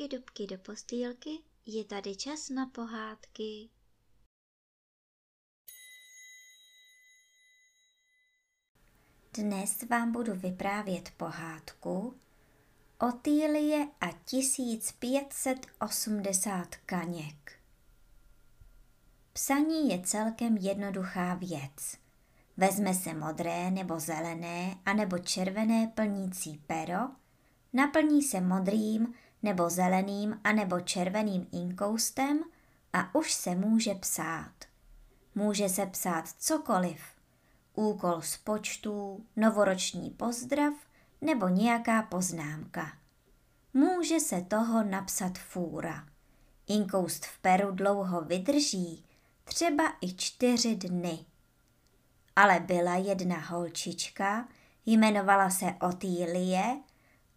dubky, dubky do postýlky, je tady čas na pohádky. Dnes vám budu vyprávět pohádku Otýlie a 1580 kaněk. Psaní je celkem jednoduchá věc. Vezme se modré nebo zelené a nebo červené plnící pero, naplní se modrým nebo zeleným a nebo červeným inkoustem a už se může psát. Může se psát cokoliv. Úkol z počtů, novoroční pozdrav nebo nějaká poznámka. Může se toho napsat fůra. Inkoust v peru dlouho vydrží, třeba i čtyři dny. Ale byla jedna holčička, jmenovala se Otýlie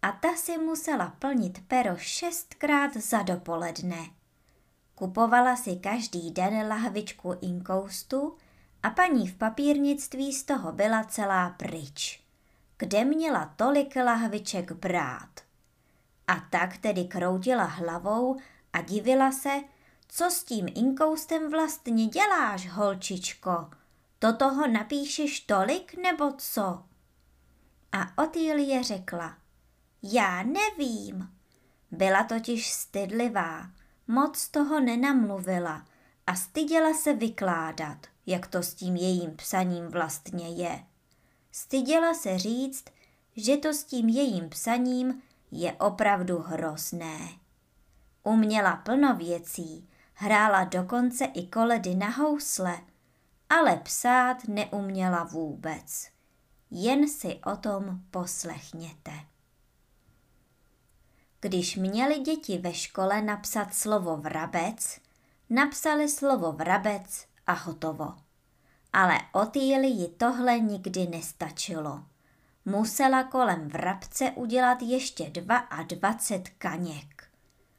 a ta si musela plnit pero šestkrát za dopoledne. Kupovala si každý den lahvičku inkoustu a paní v papírnictví z toho byla celá pryč. Kde měla tolik lahviček brát? A tak tedy kroutila hlavou a divila se, co s tím inkoustem vlastně děláš, holčičko? Do toho napíšeš tolik nebo co? A Otýlie řekla, já nevím. Byla totiž stydlivá, moc toho nenamluvila a styděla se vykládat, jak to s tím jejím psaním vlastně je. Styděla se říct, že to s tím jejím psaním je opravdu hrozné. Uměla plno věcí, hrála dokonce i koledy na housle, ale psát neuměla vůbec. Jen si o tom poslechněte. Když měli děti ve škole napsat slovo vrabec, napsali slovo vrabec a hotovo. Ale Otýlii tohle nikdy nestačilo. Musela kolem vrabce udělat ještě dva a dvacet kaněk.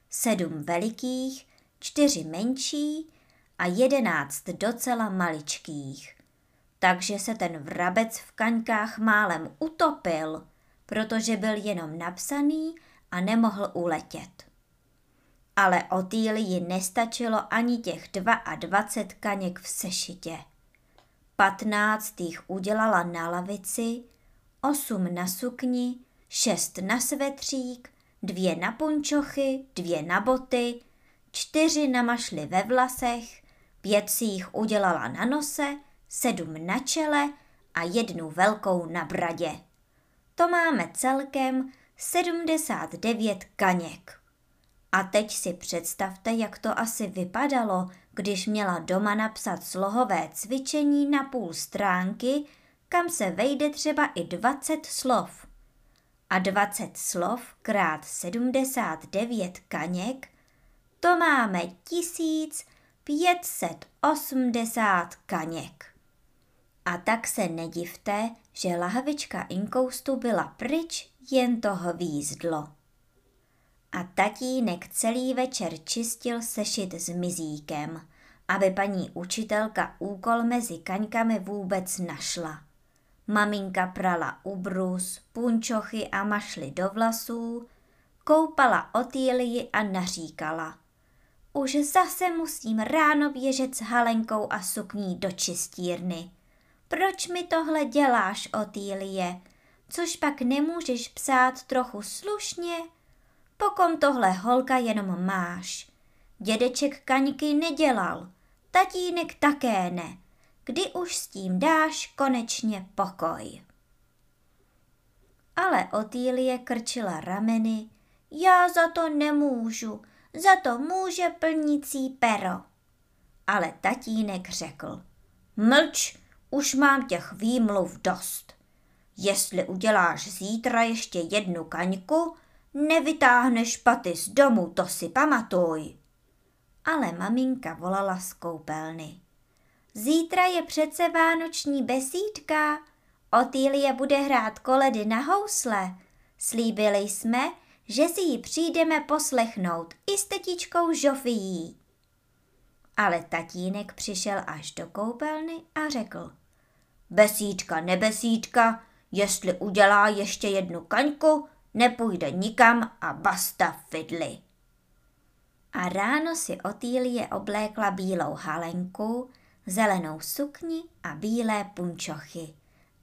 Sedm velikých, čtyři menší a jedenáct docela maličkých. Takže se ten vrabec v kaňkách málem utopil, protože byl jenom napsaný a nemohl uletět. Ale Otýlii nestačilo ani těch 22 kaněk v sešitě. Patnáct jich udělala na lavici, osm na sukni, šest na svetřík, dvě na punčochy, dvě na boty, čtyři na mašly ve vlasech, pět si jich udělala na nose, sedm na čele a jednu velkou na bradě. To máme celkem 79 kaněk. A teď si představte, jak to asi vypadalo, když měla doma napsat slohové cvičení na půl stránky, kam se vejde třeba i 20 slov. A 20 slov krát 79 kaněk, to máme 1580 kaněk. A tak se nedivte, že lahvička inkoustu byla pryč, jen to hvízdlo. A tatínek celý večer čistil sešit s mizíkem, aby paní učitelka úkol mezi kaňkami vůbec našla. Maminka prala ubrus, punčochy a mašly do vlasů, koupala Otýlii a naříkala. Už zase musím ráno běžet s halenkou a sukní do čistírny. Proč mi tohle děláš, Otýlie? Což pak nemůžeš psát trochu slušně? Pokom tohle holka jenom máš. Dědeček kaňky nedělal, tatínek také ne. Kdy už s tím dáš konečně pokoj? Ale Otýlie krčila rameny. Já za to nemůžu, za to může plnící pero. Ale tatínek řekl, mlč, už mám těch výmluv dost. Jestli uděláš zítra ještě jednu kaňku, nevytáhneš paty z domu, to si pamatuj. Ale maminka volala z koupelny. Zítra je přece vánoční besídka. Otýlie bude hrát koledy na housle. Slíbili jsme, že si ji přijdeme poslechnout i s tetičkou Žofií. Ale tatínek přišel až do koupelny a řekl. Besídka, nebesídka, jestli udělá ještě jednu kaňku, nepůjde nikam a basta fidly. A ráno si Otýlie oblékla bílou halenku, zelenou sukni a bílé punčochy,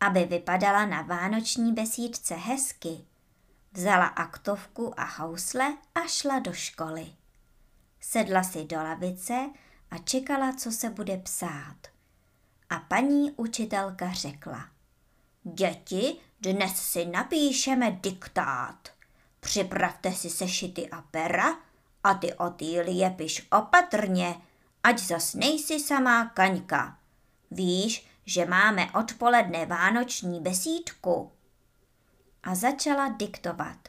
aby vypadala na vánoční besídce hezky. Vzala aktovku a housle a šla do školy. Sedla si do lavice a čekala, co se bude psát. A paní učitelka řekla. Děti, dnes si napíšeme diktát. Připravte si sešity a pera a ty Otýlie piš opatrně, ať zas nejsi samá kaňka. Víš, že máme odpoledne vánoční besídku. A začala diktovat.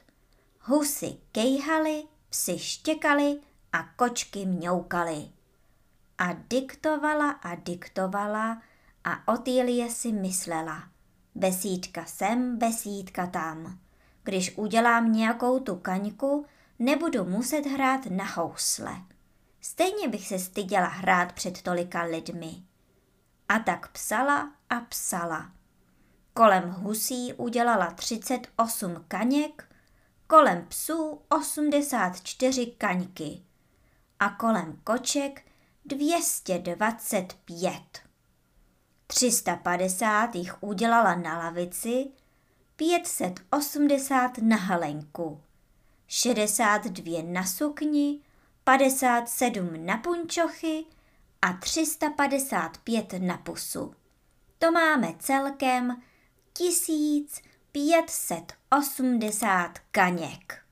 Husy kejhaly, psi štěkali a kočky mňoukaly. A diktovala a diktovala a Otýlie si myslela. Besídka sem, besídka tam. Když udělám nějakou tu kaňku, nebudu muset hrát na housle. Stejně bych se styděla hrát před tolika lidmi. A tak psala a psala. Kolem husí udělala 38 kaněk, kolem psů 84 kaňky a kolem koček 225. 350 jich udělala na lavici, 580 na halenku, 62 na sukni, 57 na punčochy a 355 na pusu. To máme celkem 1580 kaněk.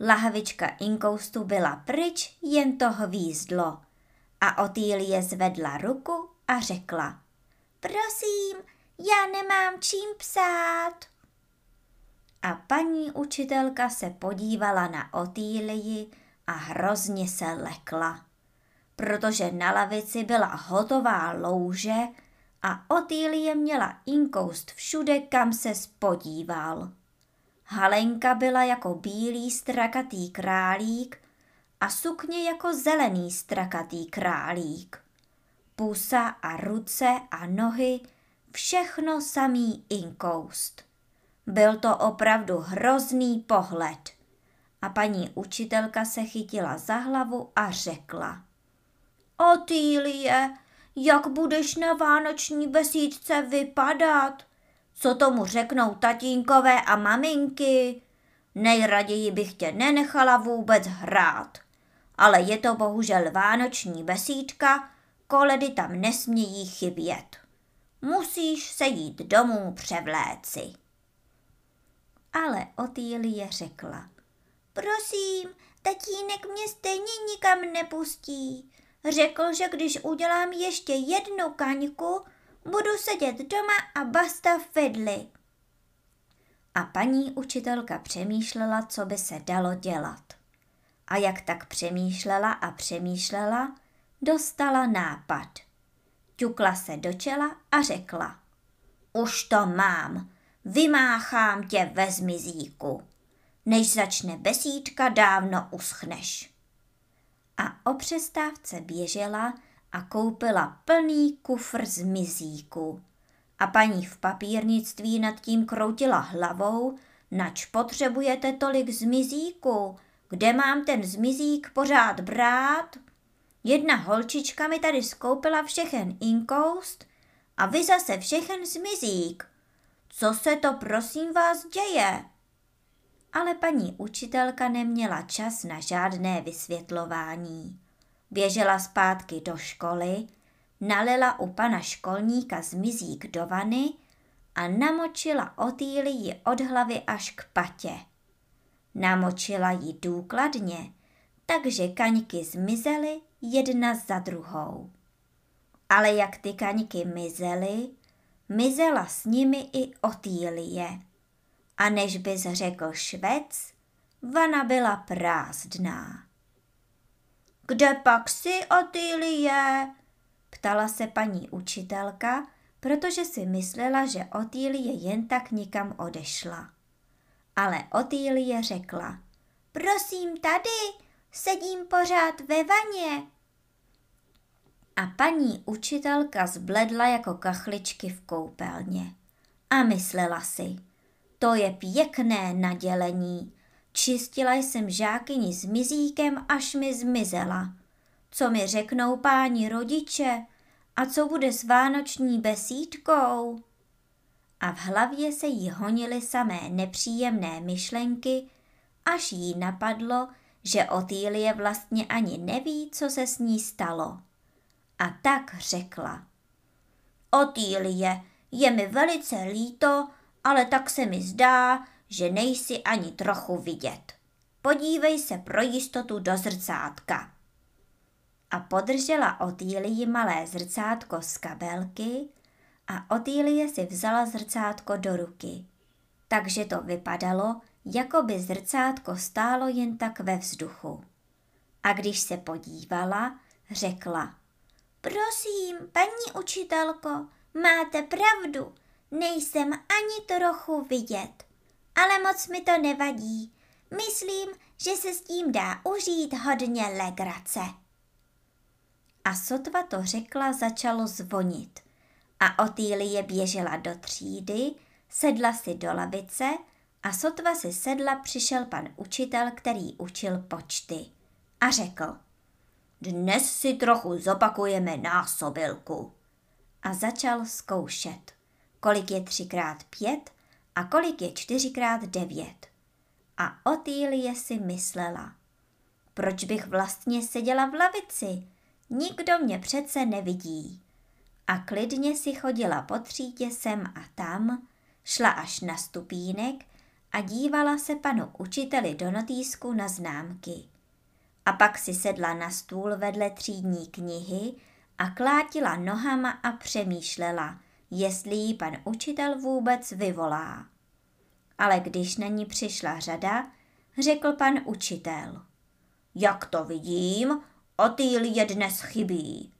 Lahvička inkoustu byla pryč, jen to hvízdlo. A Otýlie zvedla ruku a řekla. Prosím, já nemám čím psát. A paní učitelka se podívala na Otýlii a hrozně se lekla, protože na lavici byla hotová louže a Otýlie měla inkoust všude, kam se spodíval. Halenka byla jako bílý strakatý králík a sukně jako zelený strakatý králík. Pusa a ruce a nohy, všechno samý inkoust. Byl to opravdu hrozný pohled. A paní učitelka se chytila za hlavu a řekla. Otýlie, jak budeš na vánoční besídce vypadat? Co tomu řeknou tatínkové a maminky? Nejraději bych tě nenechala vůbec hrát. Ale je to bohužel vánoční besídka, koledy tam nesmějí chybět. Musíš se jít domů převléci. Ale Otýlie řekla. Prosím, tatínek mě stejně nikam nepustí. Řekl, že když udělám ještě jednu kaňku, budu sedět doma a basta fidly. A paní učitelka přemýšlela, co by se dalo dělat. A jak tak přemýšlela a přemýšlela, dostala nápad. Ťukla se do čela a řekla. Už to mám, vymáchám tě ve zmizíku. Než začne besídka, dávno uschneš. A o přestávce běžela a koupila plný kufr zmizíku. A paní v papírnictví nad tím kroutila hlavou, nač potřebujete tolik zmizíku, kde mám ten zmizík pořád brát? Jedna holčička mi tady skoupila všechen inkoust a vy zase všechen zmizík. Co se to prosím vás děje? Ale paní učitelka neměla čas na žádné vysvětlování. Běžela zpátky do školy, nalila u pana školníka zmizík do vany a namočila Otýlii od hlavy až k patě. Namočila ji důkladně, takže kaňky zmizely jedna za druhou. Ale jak ty kaňky mizely, mizela s nimi i Otýlie. A než bys řekl švec, vana byla prázdná. Kde pak si, Otýlie? Ptala se paní učitelka, protože si myslela, že Otýlie jen tak nikam odešla. Ale Otýlie řekla, prosím tady, sedím pořád ve vaně. A paní učitelka zbledla jako kachličky v koupelně. A myslela si, to je pěkné nadělení. Čistila jsem žákyni s mizíkem, až mi zmizela. Co mi řeknou páni rodiče? A co bude s vánoční besídkou? A v hlavě se jí honily samé nepříjemné myšlenky, až jí napadlo, že Otýlie vlastně ani neví, co se s ní stalo. A tak řekla. Otýlie, je mi velice líto, ale tak se mi zdá, že nejsi ani trochu vidět. Podívej se pro jistotu do zrcátka. A podržela Otýlii malé zrcátko z kabelky a Otýlie si vzala zrcátko do ruky. Takže to vypadalo, jako by zrcátko stálo jen tak ve vzduchu. A když se podívala, řekla, prosím, paní učitelko, máte pravdu, nejsem ani trochu vidět, ale moc mi to nevadí. Myslím, že se s tím dá užít hodně legrace. A sotva to řekla, začalo zvonit. A Otýlie běžela do třídy, sedla si do lavice a sotva si sedla přišel pan učitel, který učil počty. A řekl, dnes si trochu zopakujeme násobilku. A začal zkoušet, kolik je třikrát pět a kolik je čtyřikrát devět. A Otýlie si myslela, proč bych vlastně seděla v lavici? Nikdo mě přece nevidí. A klidně si chodila po třídě sem a tam, šla až na stupínek a dívala se panu učiteli do notýsku na známky. A pak si sedla na stůl vedle třídní knihy a klátila nohama a přemýšlela, jestli jí pan učitel vůbec vyvolá. Ale když na ní přišla řada, řekl pan učitel. Jak to vidím, Otýlie dnes chybí.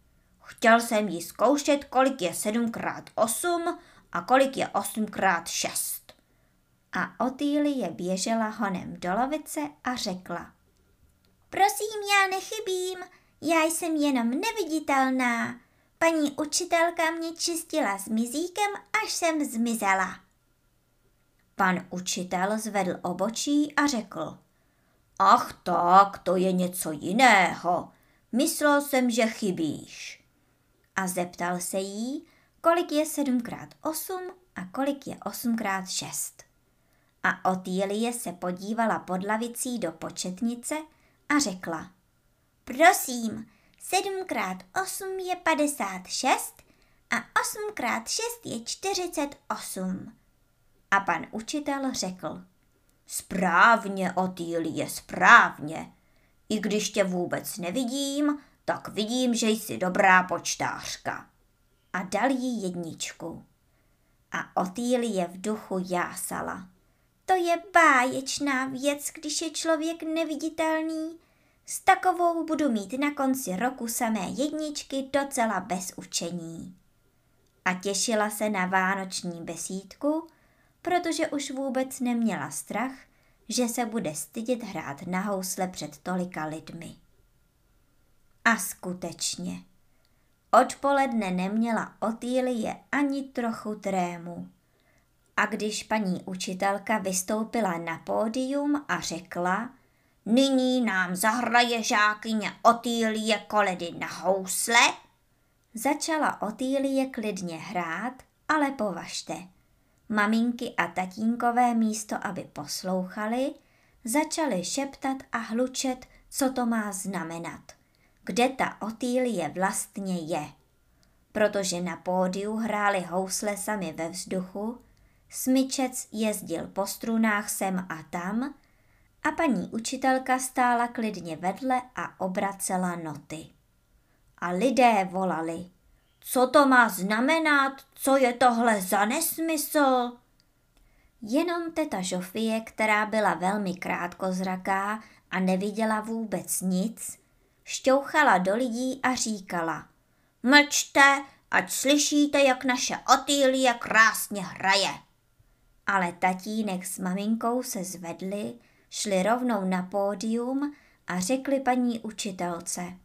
Chtěl jsem jí zkoušet, kolik je 7 krát 8 a kolik je 8 krát 6. A Otýlie běžela honem do lavice a řekla. Prosím, já nechybím, já jsem jenom neviditelná. Paní učitelka mě čistila s mizíkem, až jsem zmizela. Pan učitel zvedl obočí a řekl. Ach tak, to je něco jiného. Myslel jsem, že chybíš. A zeptal se jí, kolik je 7 krát 8 a kolik je 8 krát 6. A Otýlie se podívala pod lavicí do početnice a řekla. Prosím, 7 krát 8 je 56 a 8 krát 6 je 48. A pan učitel řekl. Správně, Otýlie, správně. I když tě vůbec nevidím, tak vidím, že jsi dobrá počtářka. A dal jí jedničku. A Otýlie v duchu jásala. To je báječná věc, když je člověk neviditelný. S takovou budu mít na konci roku samé jedničky docela bez učení. A těšila se na vánoční besídku, protože už vůbec neměla strach, že se bude stydět hrát na housle před tolika lidmi. A skutečně, odpoledne neměla Otýlie ani trochu trému. A když paní učitelka vystoupila na pódium a řekla, nyní nám zahraje žákyně Otýlie koledy na housle, začala Otýlie klidně hrát, ale považte – Maminky a tatínkové místo, aby poslouchali, začali šeptat a hlučet, co to má znamenat. Kde ta Otýlie vlastně je? Protože na pódiu hráli housle sami ve vzduchu, smyčec jezdil po strunách sem a tam a paní učitelka stála klidně vedle a obracela noty. A lidé volali – co to má znamenat? Co je tohle za nesmysl? Jenom teta Žofie, která byla velmi krátkozraká a neviděla vůbec nic, šťouchala do lidí a říkala Mlčte, ať slyšíte, jak naše Otýlie krásně hraje. Ale tatínek s maminkou se zvedli, šli rovnou na pódium a řekli paní učitelce –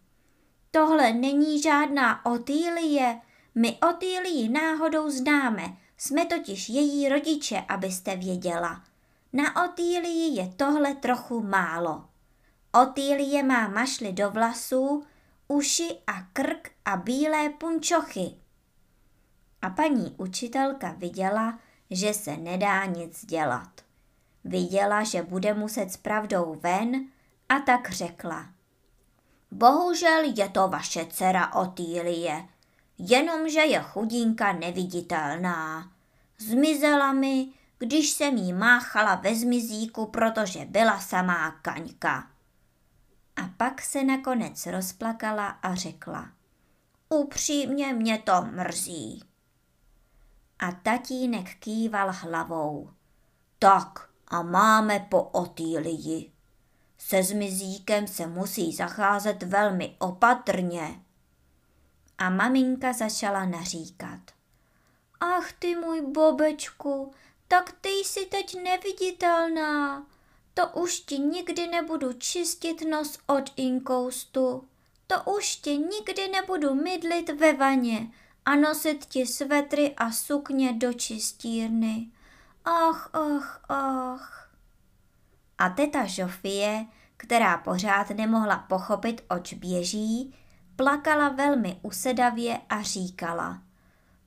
Tohle není žádná Otýlie. My Otýlii náhodou známe. Jsme totiž její rodiče, abyste věděla. Na Otýlii je tohle trochu málo. Otýlie má mašly do vlasů, uši a krk a bílé punčochy. A paní učitelka viděla, že se nedá nic dělat. Viděla, že bude muset s pravdou ven a tak řekla. Bohužel je to vaše dcera Otýlie, jenomže je chudinka neviditelná. Zmizela mi, když jsem jí máchala ve zmizíku, protože byla samá kaňka. A pak se nakonec rozplakala a řekla. Upřímně mě to mrzí. A tatínek kýval hlavou. Tak a máme po Otýlii. Se zmizíkem se musí zacházet velmi opatrně. A maminka začala naříkat. Ach ty můj bobečku, tak ty jsi teď neviditelná. To už ti nikdy nebudu čistit nos od inkoustu. To už ti nikdy nebudu mydlit ve vaně a nosit ti svetry a sukně do čistírny. Ach, ach, ach. A teta Žofie, která pořád nemohla pochopit, oč běží, plakala velmi usedavě a říkala.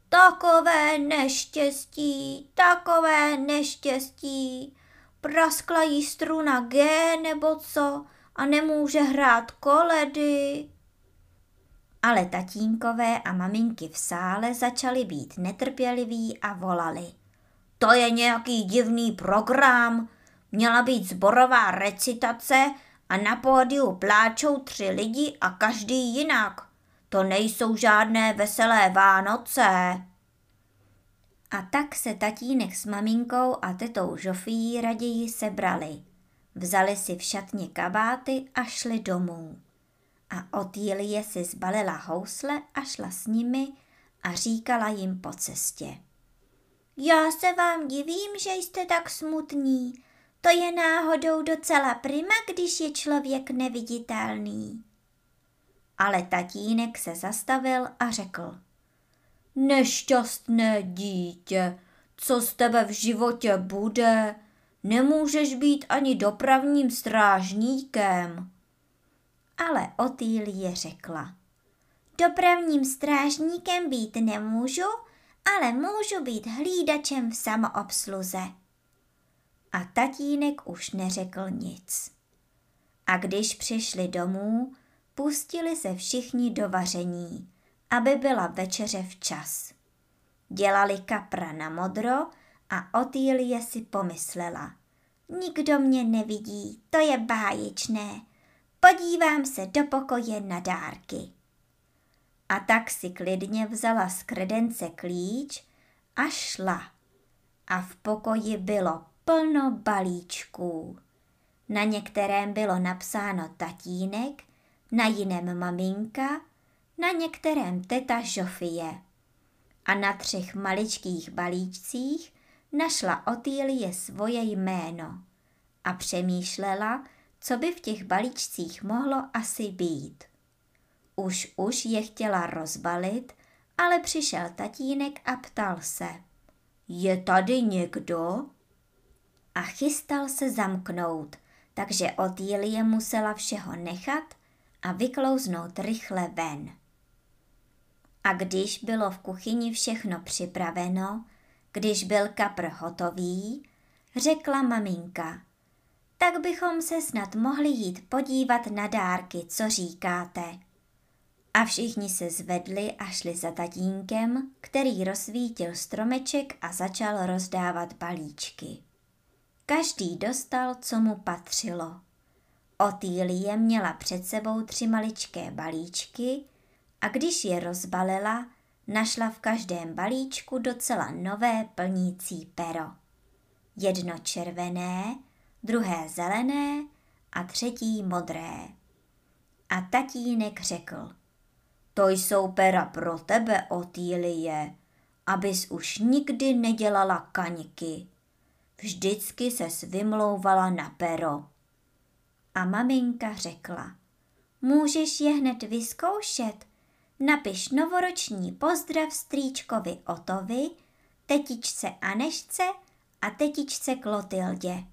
Takové neštěstí, takové neštěstí. Praskla jí struna G nebo co a nemůže hrát koledy. Ale tatínkové a maminky v sále začaly být netrpěliví a volali. To je nějaký divný program. Měla být zborová recitace a na pódiu pláčou tři lidi a každý jinak. To nejsou žádné veselé Vánoce. A tak se tatínek s maminkou a tetou Žofí raději sebrali. Vzali si v šatně kabáty a šli domů. A Otýlie si zbalila housle a šla s nimi a říkala jim po cestě. Já se vám divím, že jste tak smutní. To je náhodou docela prima, když je člověk neviditelný. Ale tatínek se zastavil a řekl. Nešťastné dítě, co z tebe v životě bude? Nemůžeš být ani dopravním strážníkem. Ale Otýlie řekla. Dopravním strážníkem být nemůžu, ale můžu být hlídačem v samoobsluze. A tatínek už neřekl nic. A když přišli domů, pustili se všichni do vaření, aby byla večeře včas. Dělali kapra na modro a Otýlie si pomyslela. Nikdo mě nevidí, to je báječné. Podívám se do pokoje na dárky. A tak si klidně vzala z kredence klíč a šla. A v pokoji bylo plno balíčků. Na některém bylo napsáno tatínek, na jiném maminka, na některém teta Žofie. A na třech maličkých balíčcích našla Otýlie svoje jméno a přemýšlela, co by v těch balíčcích mohlo asi být. Už už je chtěla rozbalit, ale přišel tatínek a ptal se. Je tady někdo? A chystal se zamknout, takže Otýlie musela všeho nechat a vyklouznout rychle ven. A když bylo v kuchyni všechno připraveno, když byl kapr hotový, řekla maminka, tak bychom se snad mohli jít podívat na dárky, co říkáte. A všichni se zvedli a šli za tatínkem, který rozsvítil stromeček a začal rozdávat balíčky. Každý dostal, co mu patřilo. Otýlie měla před sebou tři maličké balíčky a když je rozbalila, našla v každém balíčku docela nové plnící pero. Jedno červené, druhé zelené a třetí modré. A tatínek řekl, to jsou pera pro tebe, Otýlie, abys už nikdy nedělala kaňky. Vždycky se vymlouvala na pero. A maminka řekla, můžeš je hned vyzkoušet, Napiš novoroční pozdrav strýčkovi Otovi, tetičce Anešce a tetičce Klotildě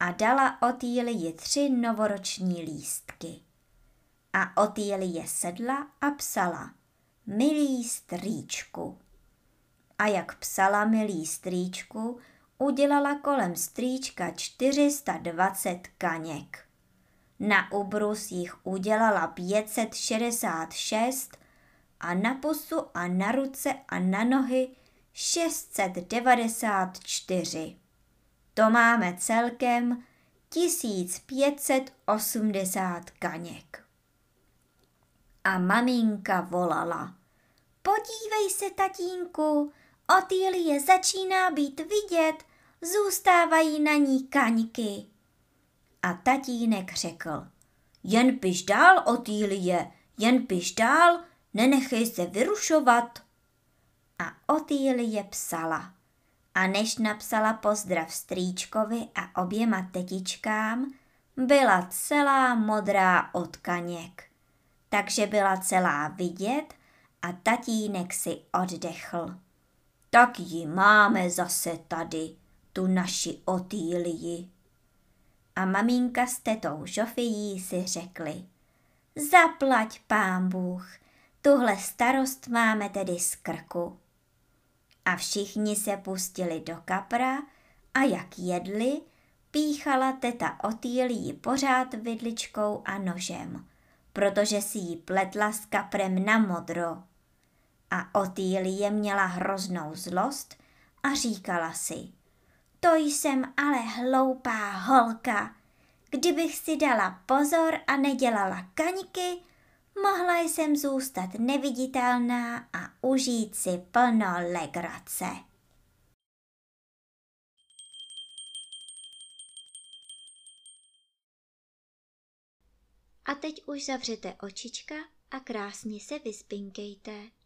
a dala Otýlii tři novoroční lístky. A Otýlie sedla a psala Milý strýčku. A jak psala milý strýčku, udělala kolem strýčka 420 kaněk. Na ubrus jich udělala 566 a na pusu a na ruce a na nohy 694. To máme celkem 1580 kaněk. A maminka volala. Podívej se, tatínku, Otýlie začíná být vidět, zůstávají na ní kaňky. A tatínek řekl, jen piš dál, Otýlie, jen piš dál, nenechej se vyrušovat. A Otýlie psala. A než napsala pozdrav strýčkovi a oběma tetičkám, byla celá modrá od kaněk. Takže byla celá vidět a tatínek si oddechl. Tak ji máme zase tady, tu naši Otýlii. A maminka s tetou Žofijí si řekli, zaplať pán Bůh, tuhle starost máme tedy z krku. A všichni se pustili do kapra a jak jedli, píchala teta Otýlii pořád vidličkou a nožem, protože si ji pletla s kaprem na modro. A Otýlie měla hroznou zlost a říkala si – to jsem ale hloupá holka. Kdybych si dala pozor a nedělala kaňky, mohla jsem zůstat neviditelná a užít si plno legrace. A teď už zavřete očička a krásně se vyspinkejte.